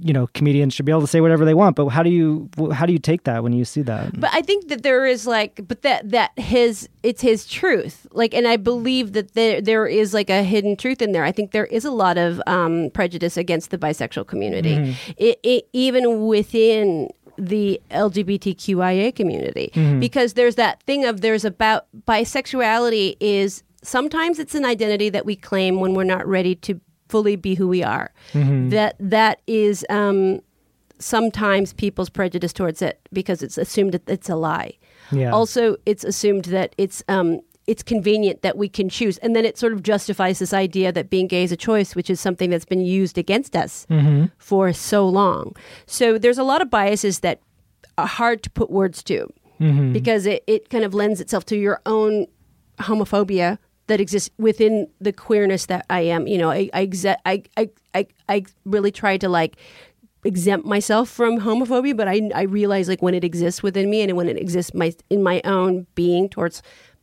you know, comedians should be able to say whatever they want, but how do you how do you take that when you see that? But I think that there is like, but that that his it's his truth. Like, and I believe that there there is like a hidden truth in there. I think there is a lot of um, prejudice against the bisexual community, it, it, even within the LGBTQIA community, because there's that thing of there's about bisexuality is sometimes it's an identity that we claim when we're not ready to fully be who we are. That that is. Um, sometimes people's prejudice towards it because it's assumed that it's a lie. Yeah. Also, it's assumed that it's um, it's convenient that we can choose, and then it sort of justifies this idea that being gay is a choice, which is something that's been used against us for so long. So there's a lot of biases that are hard to put words to because it, it kind of lends itself to your own homophobia that exists within the queerness that I am. You know, I I exe- I, I, I, really try to like exempt myself from homophobia, but I I realize like when it exists within me and when it exists my in my own being towards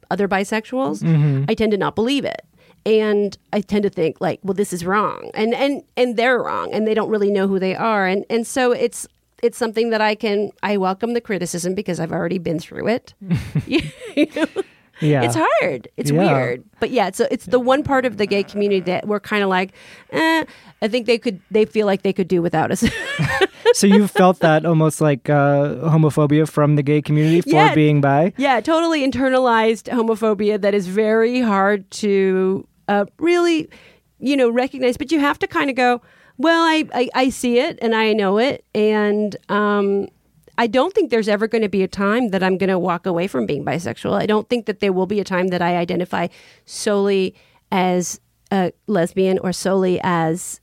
other bisexuals, mm-hmm. I tend to not believe it. And I tend to think like, well, this is wrong, and and and they're wrong, and they don't really know who they are, and and so it's it's something that I can I welcome the criticism because I've already been through it. You know? Yeah. It's hard. It's Yeah. weird. But yeah, so it's the one part of the gay community that we're kind of like, eh, I think they could, they feel like they could do without us. so you felt that almost like uh, homophobia from the gay community for Yeah. being bi? yeah, totally internalized homophobia that is very hard to uh, really, you know, recognize. But you have to kind of go, well, I, I, I see it and I know it. And, um, I don't think there's ever going to be a time that I'm going to walk away from being bisexual. I don't think that there will be a time that I identify solely as a lesbian or solely as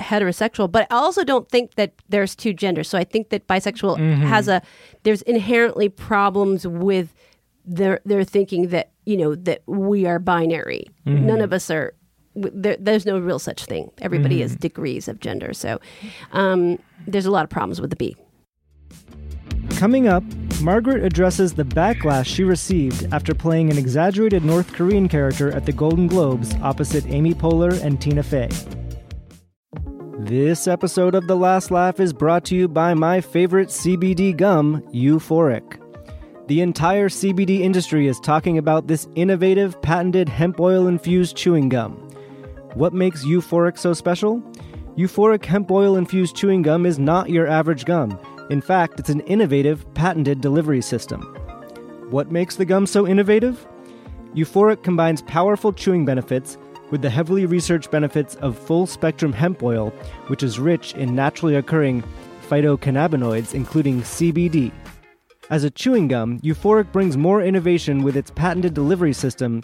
heterosexual. But I also don't think that there's two genders. So I think that bisexual mm-hmm. has a there's inherently problems with their their thinking that you know that we are binary. Mm-hmm. None of us are. There, there's no real such thing. Everybody has mm-hmm. degrees of gender. So um, there's a lot of problems with the B. Coming up, Margaret addresses the backlash she received after playing an exaggerated North Korean character at the Golden Globes opposite Amy Poehler and Tina Fey. This episode of The Last Laugh is brought to you by my favorite CBD gum, Euphoric. The entire CBD industry is talking about this innovative, patented hemp oil infused chewing gum. What makes Euphoric so special? Euphoric hemp oil infused chewing gum is not your average gum. In fact, it's an innovative, patented delivery system. What makes the gum so innovative? Euphoric combines powerful chewing benefits with the heavily researched benefits of full spectrum hemp oil, which is rich in naturally occurring phytocannabinoids, including CBD. As a chewing gum, Euphoric brings more innovation with its patented delivery system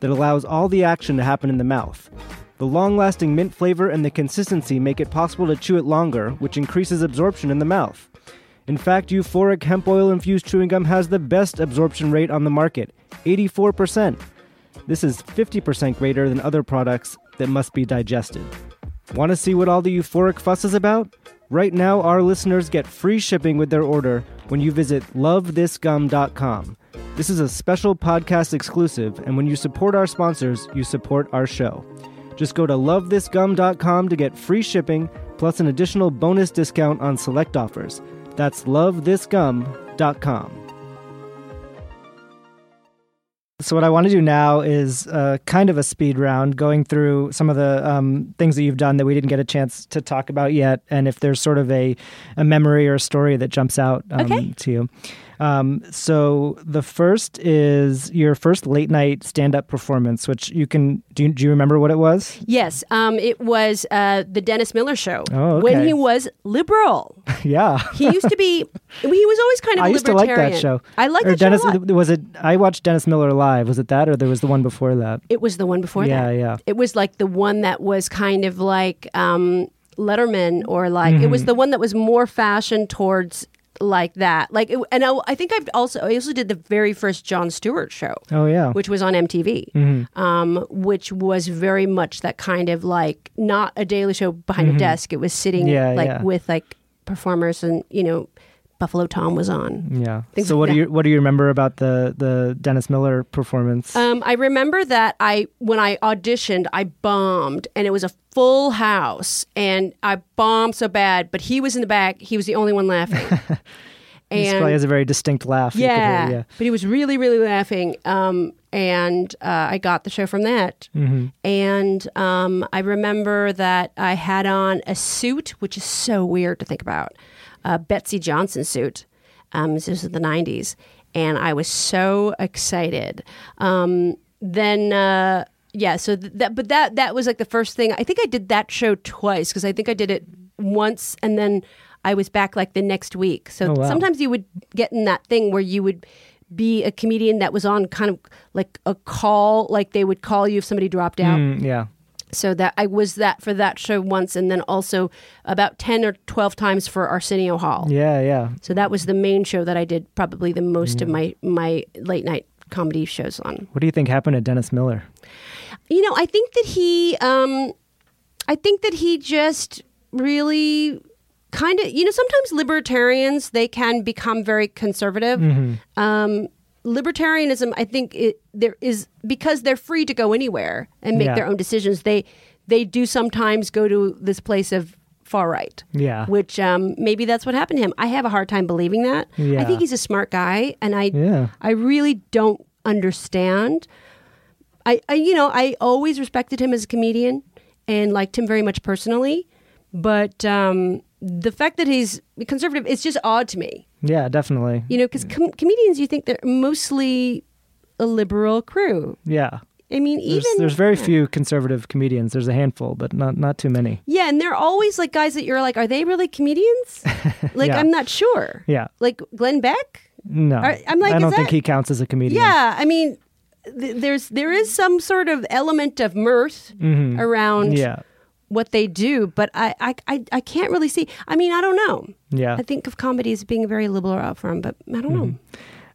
that allows all the action to happen in the mouth. The long lasting mint flavor and the consistency make it possible to chew it longer, which increases absorption in the mouth. In fact, Euphoric hemp oil infused chewing gum has the best absorption rate on the market 84%. This is 50% greater than other products that must be digested. Want to see what all the euphoric fuss is about? Right now, our listeners get free shipping with their order when you visit lovethisgum.com. This is a special podcast exclusive, and when you support our sponsors, you support our show. Just go to lovethisgum.com to get free shipping plus an additional bonus discount on select offers. That's lovethisgum.com. So what I want to do now is uh, kind of a speed round, going through some of the um, things that you've done that we didn't get a chance to talk about yet, and if there's sort of a, a memory or a story that jumps out um, Okay. to you. Um, so the first is your first late night stand up performance, which you can do. You, do you remember what it was? Yes, um, it was uh, the Dennis Miller show Oh, when he was liberal. yeah. He used to be. he was always kind of. I used to like libertarian. that show. I like that Dennis, show. Was it? I watched Dennis Miller live. Was it that, or there was the one before that? It was the one before Yeah, that. yeah. It was like the one that was kind of like um, Letterman, or like it Mm-hmm. was the one that was more fashioned towards like that. Like, it, and I, I think I've also I also did the very first Jon Stewart show. Oh yeah. Which was on MTV, um, which was very much that kind of like not a daily show behind a desk. It was sitting Mm-hmm. Yeah, like yeah. with like performers, and you know, Buffalo Tom was on. yeah. things So like what do you what do you remember about the the Dennis Miller performance? Um, I remember that I when I auditioned, I bombed, and it was a full house, and I bombed so bad. But he was in the back; he was the only one laughing. he and probably has a very distinct laugh. could hear, yeah, yeah. but he was really, really laughing. Um, and uh, I got the show from that. Mm-hmm. And um, I remember that I had on a suit, which is so weird to think about, a Betsey Johnson suit. Um, this was the '90s, and I was so excited. Um, then. Uh, yeah, so th- that, but that that was like the first thing. I think I did that show twice because I think I did it once, and then I was back like the next week. So Oh, wow. sometimes you would get in that thing where you would be a comedian that was on kind of like a call, like they would call you if somebody dropped out. Mm, yeah. So that I was that for that show once, and then also about ten or twelve times for Arsenio Hall. Yeah, yeah. So that was the main show that I did probably the most of my my late night comedy shows on. What do you think happened to Dennis Miller? You know, I think that he, um, I think that he just really kind of, you know, sometimes libertarians they can become very conservative. Um, libertarianism, I think, it, there is because they're free to go anywhere and make Yeah. their own decisions. They they do sometimes go to this place of far right. Yeah. Which um, maybe that's what happened to him. I have a hard time believing that. Yeah. I think he's a smart guy, and I Yeah. I really don't understand. I, I you know I always respected him as a comedian and liked him very much personally, but um, the fact that he's conservative it's just odd to me. Yeah, definitely. You know, because com- comedians you think they're mostly a liberal crew. Yeah. I mean, even there's very few conservative comedians. There's a handful, but not not too many. yeah, and they're always like guys that you're like, are they really comedians? like Yeah. I'm not sure. Yeah. like Glenn Beck. No. Are- I'm like, I don't think that- he counts as a comedian. Yeah, I mean, th- there's there is some sort of element of mirth around Mm-hmm. Yeah. What they do, but I, I I I can't really see. I mean, I don't know. Yeah. I think of comedy as being a very liberal art form, but I don't know.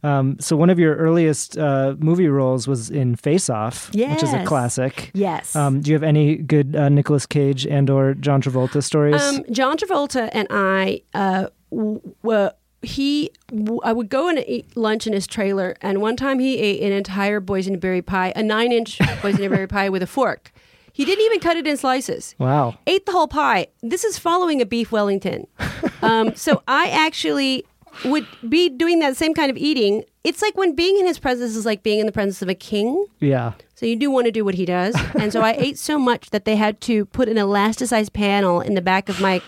Um, so one of your earliest uh, movie roles was in Face Off, which is a classic. Yes. Um, do you have any good uh, Nicolas Cage and or John Travolta stories? Um, John Travolta and I uh, w- were. He, w- I would go and eat lunch in his trailer, and one time he ate an entire boysenberry pie, a nine-inch boysenberry pie with a fork. He didn't even cut it in slices. Wow. Ate the whole pie. This is following a beef Wellington. um, so I actually would be doing that same kind of eating. It's like when being in his presence is like being in the presence of a king. Yeah. So you do want to do what he does. And so I ate so much that they had to put an elasticized panel in the back of my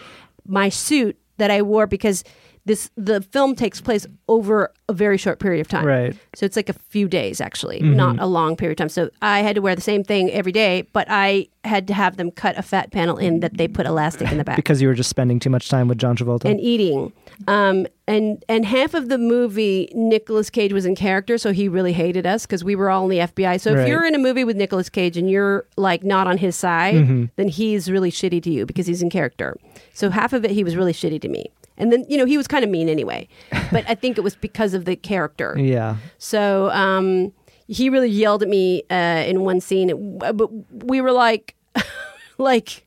my suit that I wore because this the film takes place over a very short period of time. Right. So it's like a few days actually, not a long period of time. So I had to wear the same thing every day, but I had to have them cut a fat panel in that they put elastic in the back Because you were just spending too much time with John Travolta. and eating. Um, and and half of the movie, Nicolas Cage was in character, so he really hated us because we were all in the FBI. So if Right. you're in a movie with Nicolas Cage and you're like not on his side, Mm-hmm. then he's really shitty to you because he's in character. So half of it, he was really shitty to me. And then you know he was kind of mean anyway, but I think it was because of the character. yeah. So um, he really yelled at me uh, in one scene, but we were like, like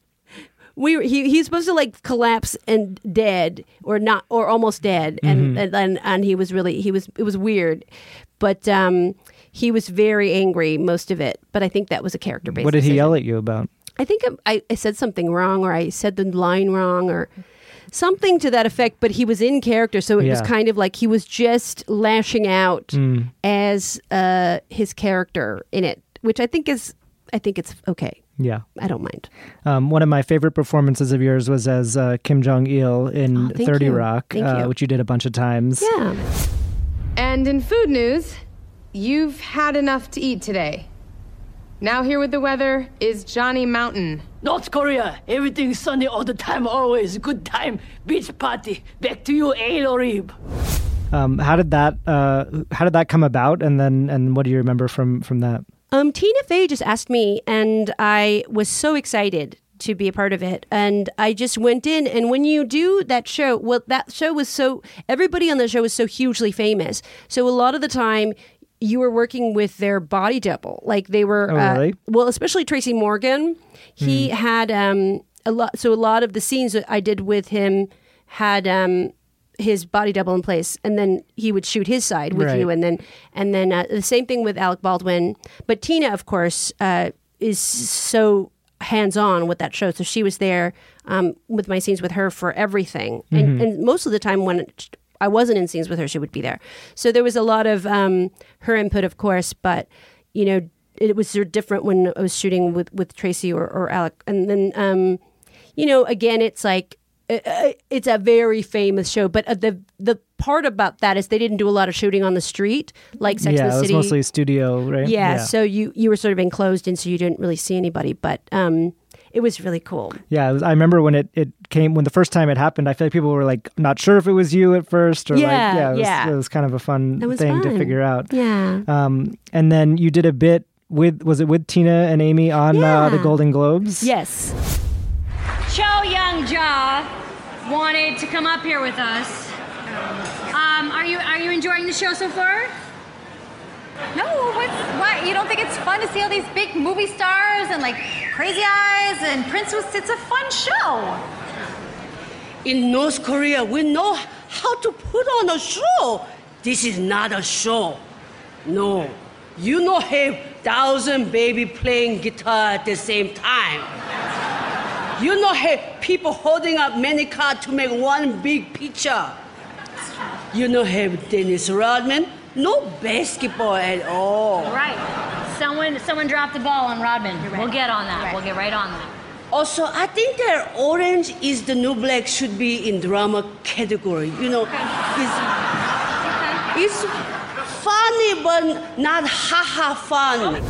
we were, he he's supposed to like collapse and dead or not or almost dead, and and, and and he was really he was it was weird, but um, he was very angry most of it. But I think that was a character based. What did he yell at you about? I think I, I said something wrong, or I said the line wrong, or something to that effect. But he was in character, so it was kind of like he was just lashing out Mm. as uh, his character in it, which I think is, I think it's okay. Yeah. I don't mind. Um, one of my favorite performances of yours was as uh, Kim Jong Il in Oh, 30 you. Rock, uh, you. which you did a bunch of times. Yeah. And in food news, you've had enough to eat today. Now, here with the weather is Johnny Mountain. North Korea, everything sunny all the time, always good time, beach party. Back to you, Aelorib. Um, how did that uh, How did that come about? And then and what do you remember from from that? Um, Tina Fey just asked me, and I was so excited to be a part of it. And I just went in, and when you do that show, well, that show was so everybody on the show was so hugely famous. So a lot of the time. You were working with their body double, like they were. Oh, uh, really? well, especially Tracy Morgan. He had um, a lot. So a lot of the scenes that I did with him had um, his body double in place, and then he would shoot his side with Right. you, and then and then uh, the same thing with Alec Baldwin. But Tina, of course, uh, is so hands on with that show, so she was there um, with my scenes with her for everything, and, and most of the time when. I wasn't in scenes with her; she would be there. So there was a lot of um, her input, of course, but you know, it was sort of different when I was shooting with with Tracy or, or Alec, and then um, you know, again, it's like uh, uh, it's a very famous show, but uh, the the part about that is they didn't do a lot of shooting on the street like Sex yeah, and it was mostly studio, right? yeah, so you you were sort of enclosed in, so you didn't really see anybody, but um, it was really cool. Yeah, was, I remember when it, it came when the first time it happened. I feel like people were like not sure if it was you at first, or Yeah, like yeah, it was, yeah. it was kind of a fun That was thing to figure out. Yeah. Um, and then you did a bit with was it with Tina and Amy on uh, the Golden Globes? Yes. Cho Young Ja wanted to come up here with us. Um, are you are you enjoying the show so far? No, what's what? You don't think it's fun to see all these big movie stars and like Crazy Eyes and Prince was it's a fun show. In North Korea, we know how to put on a show. This is not a show. No. You know have thousand baby playing guitar at the same time. You know have people holding up many cards to make one big picture. You know have Dennis Rodman, no basketball at all. Right. Someone someone dropped the ball on Rodman. We'll get on that. We'll get right on that. Also, I think that orange is the new black should be in drama category. You know, it's, it's funny but not haha fun.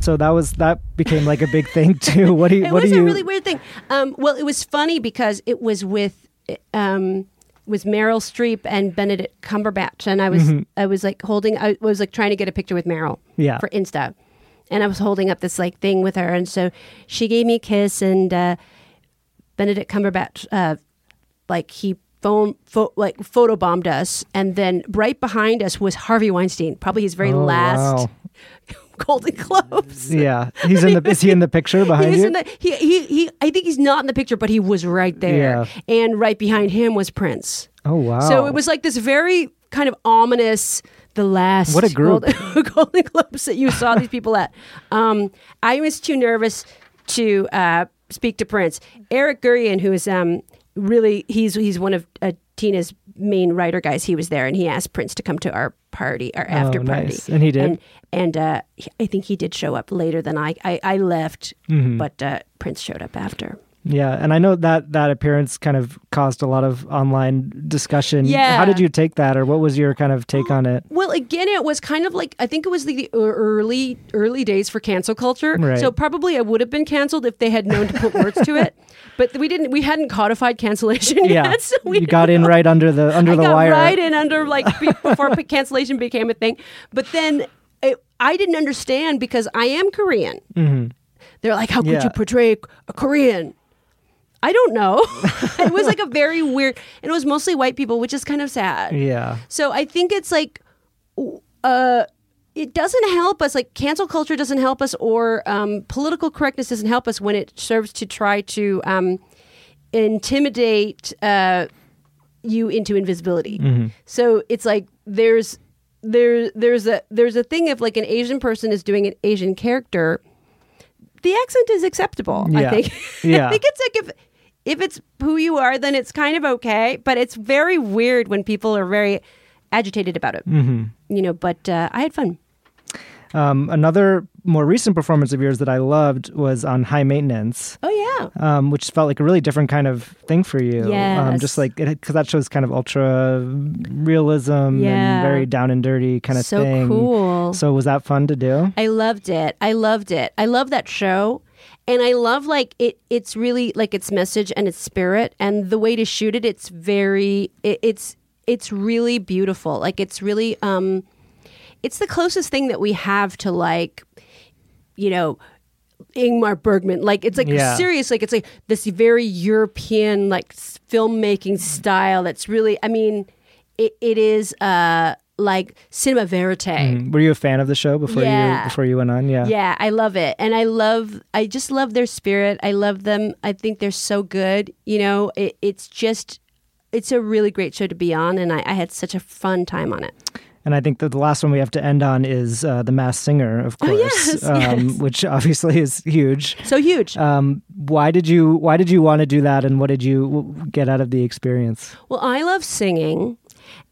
So that was that became like a big thing too. What do you? It what was do you? a really weird thing. Um, well, it was funny because it was with um, was Meryl Streep and Benedict Cumberbatch, and I was Mhm. I was like holding I was like trying to get a picture with Meryl Yeah. for Insta, and I was holding up this like thing with her, and so she gave me a kiss, and uh, Benedict Cumberbatch uh, like he phone pho- like photobombed us, and then right behind us was Harvey Weinstein, probably his very Oh, last wow. Golden Globes. Yeah, he's in the. is he in the picture behind he was you? in the, he, he, he, I think he's not in the picture, but he was right there. yeah. And right behind him was Prince. oh wow! So it was like this very kind of ominous, the last What a group. Golden, Golden Globes that you saw these people at. Um, I was too nervous to uh, speak to Prince. Eric Gurian, who is um, really he's he's one of uh, Tina's main writer guys. He was there, and he asked Prince to come to our party, our after Oh, party, nice. And he did? And, and uh, he- I think he did show up later than I. I, I left, Mhm. but uh, Prince showed up after. Yeah, and I know that that appearance kind of caused a lot of online discussion. Yeah. How did you take that, or what was your kind of take on it? Well, again, it was kind of like I think it was the, the early early days for cancel culture. Right. So probably I would have been canceled if they had known to put words to it. But we didn't. We hadn't codified cancellation Yeah, yet. So we you got in right under the under I the got wire. right in under like before cancellation became a thing. But then it, I didn't understand because I am Korean. Mhm. They're like, how could Yeah. you portray a Korean? I don't know. it was like a very weird, and it was mostly white people, which is kind of sad. Yeah. So I think it's like, uh, it doesn't help us. Like cancel culture doesn't help us, or um, political correctness doesn't help us when it serves to try to um, intimidate uh, you into invisibility. Mhm. So it's like there's there there's a there's a thing if like an Asian person is doing an Asian character, the accent is acceptable. I think. Yeah. I think it's like if if it's who you are, then it's kind of okay. But it's very weird when people are very agitated about it. Mhm. You know, but uh, I had fun. Um, another more recent performance of yours that I loved was on High Maintenance. Oh yeah. um, which felt like a really different kind of thing for you. Um, just like because that shows kind of ultra realism Yeah. and very down and dirty kind of So thing. So cool. So was that fun to do? I loved it. I loved it. I love that show. And I love like it it's really like its message and its spirit and the way to shoot it it's very it, it's it's really beautiful. Like it's really um it's the closest thing that we have to like you know Ingmar Bergman like it's like Yeah. serious like it's like this very European like s- filmmaking style that's really I mean it, it is uh like cinema verite. Mhm. Were you a fan of the show before Yeah. you before you went on? Yeah. Yeah, I love it. And I love I just love their spirit. I love them. I think they're so good. You know, it, it's just it's a really great show to be on and I, I had such a fun time on it. And I think that the last one we have to end on is uh, the Masked Singer, of course, Oh, yes, um, yes. which obviously is huge. So huge. Um, why did you Why did you want to do that, and what did you get out of the experience? Well, I love singing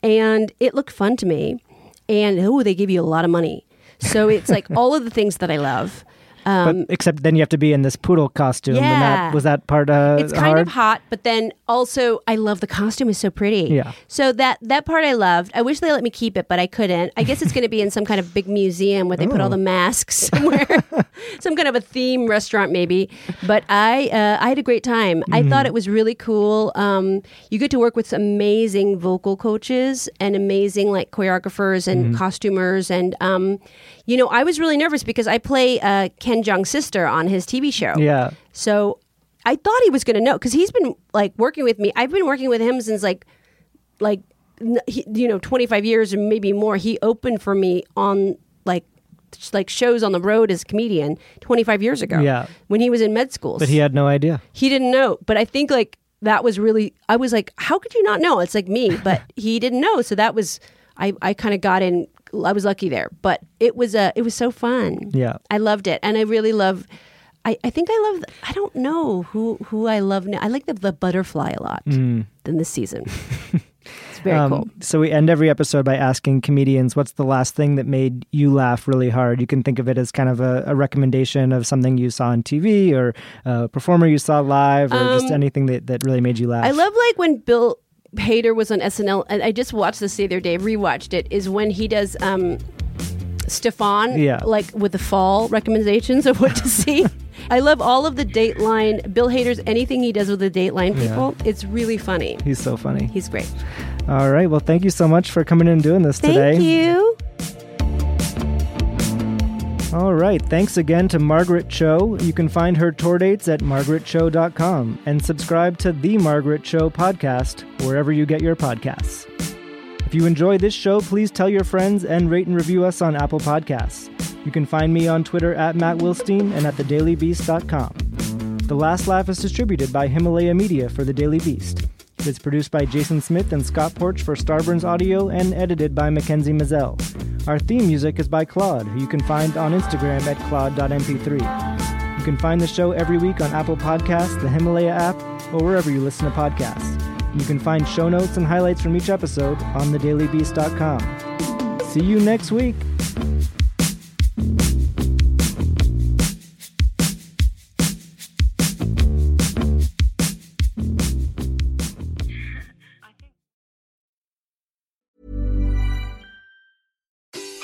and it looked fun to me. And oh, they give you a lot of money. So it's like all of the things that I love. Um, but except then you have to be in this poodle costume. And Yeah. that, was that part uh, it's kind hard? of hot, but then also I love the costume is so pretty. Yeah. So that that part I loved. I wish they let me keep it, but I couldn't. I guess it's going to be in some kind of big museum where they put all Oh. the masks somewhere, some kind of a theme restaurant maybe. But I uh, I had a great time. I Mm-hmm. Mhm. thought it was really cool. Um, you get to work with amazing vocal coaches and amazing like choreographers and Mm-hmm. Mhm. costumers and um, you know I was really nervous because I play uh, Ken Jeong's sister on his TV show. Yeah. So I thought he was going to know because he's been like working with me. I've been working with him since like, like, he, you know, 25 years or maybe more. He opened for me on like, like shows on the road as a comedian 25 years ago. Yeah. When he was in med school. But he had no idea. He didn't know. But I think like that was really, I was like, how could you not know? It's like me, but he didn't know. So that was, I, I kind of got in. I was lucky there, but it was uh, it was so fun. Yeah. I loved it, and I really love. I, I think I love. I don't know who who I love now. I like the, the butterfly a lot Mm. in this season. it's very Um, cool. So we end every episode by asking comedians, "What's the last thing that made you laugh really hard?" You can think of it as kind of a, a recommendation of something you saw on TV or a performer you saw live, or just Um, anything that, that really made you laugh. I love like when Bill Hader was on SNL, and I just watched this the other day, rewatched it. Is when he does um, Stefon, Yeah. like with the fall recommendations of what to see. I love all of the Dateline. Bill Hader's anything he does with the Dateline Yeah. people. It's really funny. He's so funny. He's great. All right. Well, thank you so much for coming in and doing this today. Thank you. All right. Thanks again to Margaret Cho. You can find her tour dates at margaretcho.com and subscribe to The Margaret Cho podcast wherever you get your podcasts. If you enjoy this show, please tell your friends and rate and review us on Apple Podcasts. You can find me on Twitter at Matt Wilstein and at thedailybeast.com. The Last Laugh is distributed by Himalaya Media for The Daily Beast. It's produced by Jason Smith and Scott Porch for Starburns Audio and edited by Mackenzie Mazzell. Our theme music is by Claude, who you can find on Instagram at claude.mp3. You can find the show every week on Apple Podcasts, the Himalaya app, or wherever you listen to podcasts. You can find show notes and highlights from each episode on thedailybeast.com. See you next week.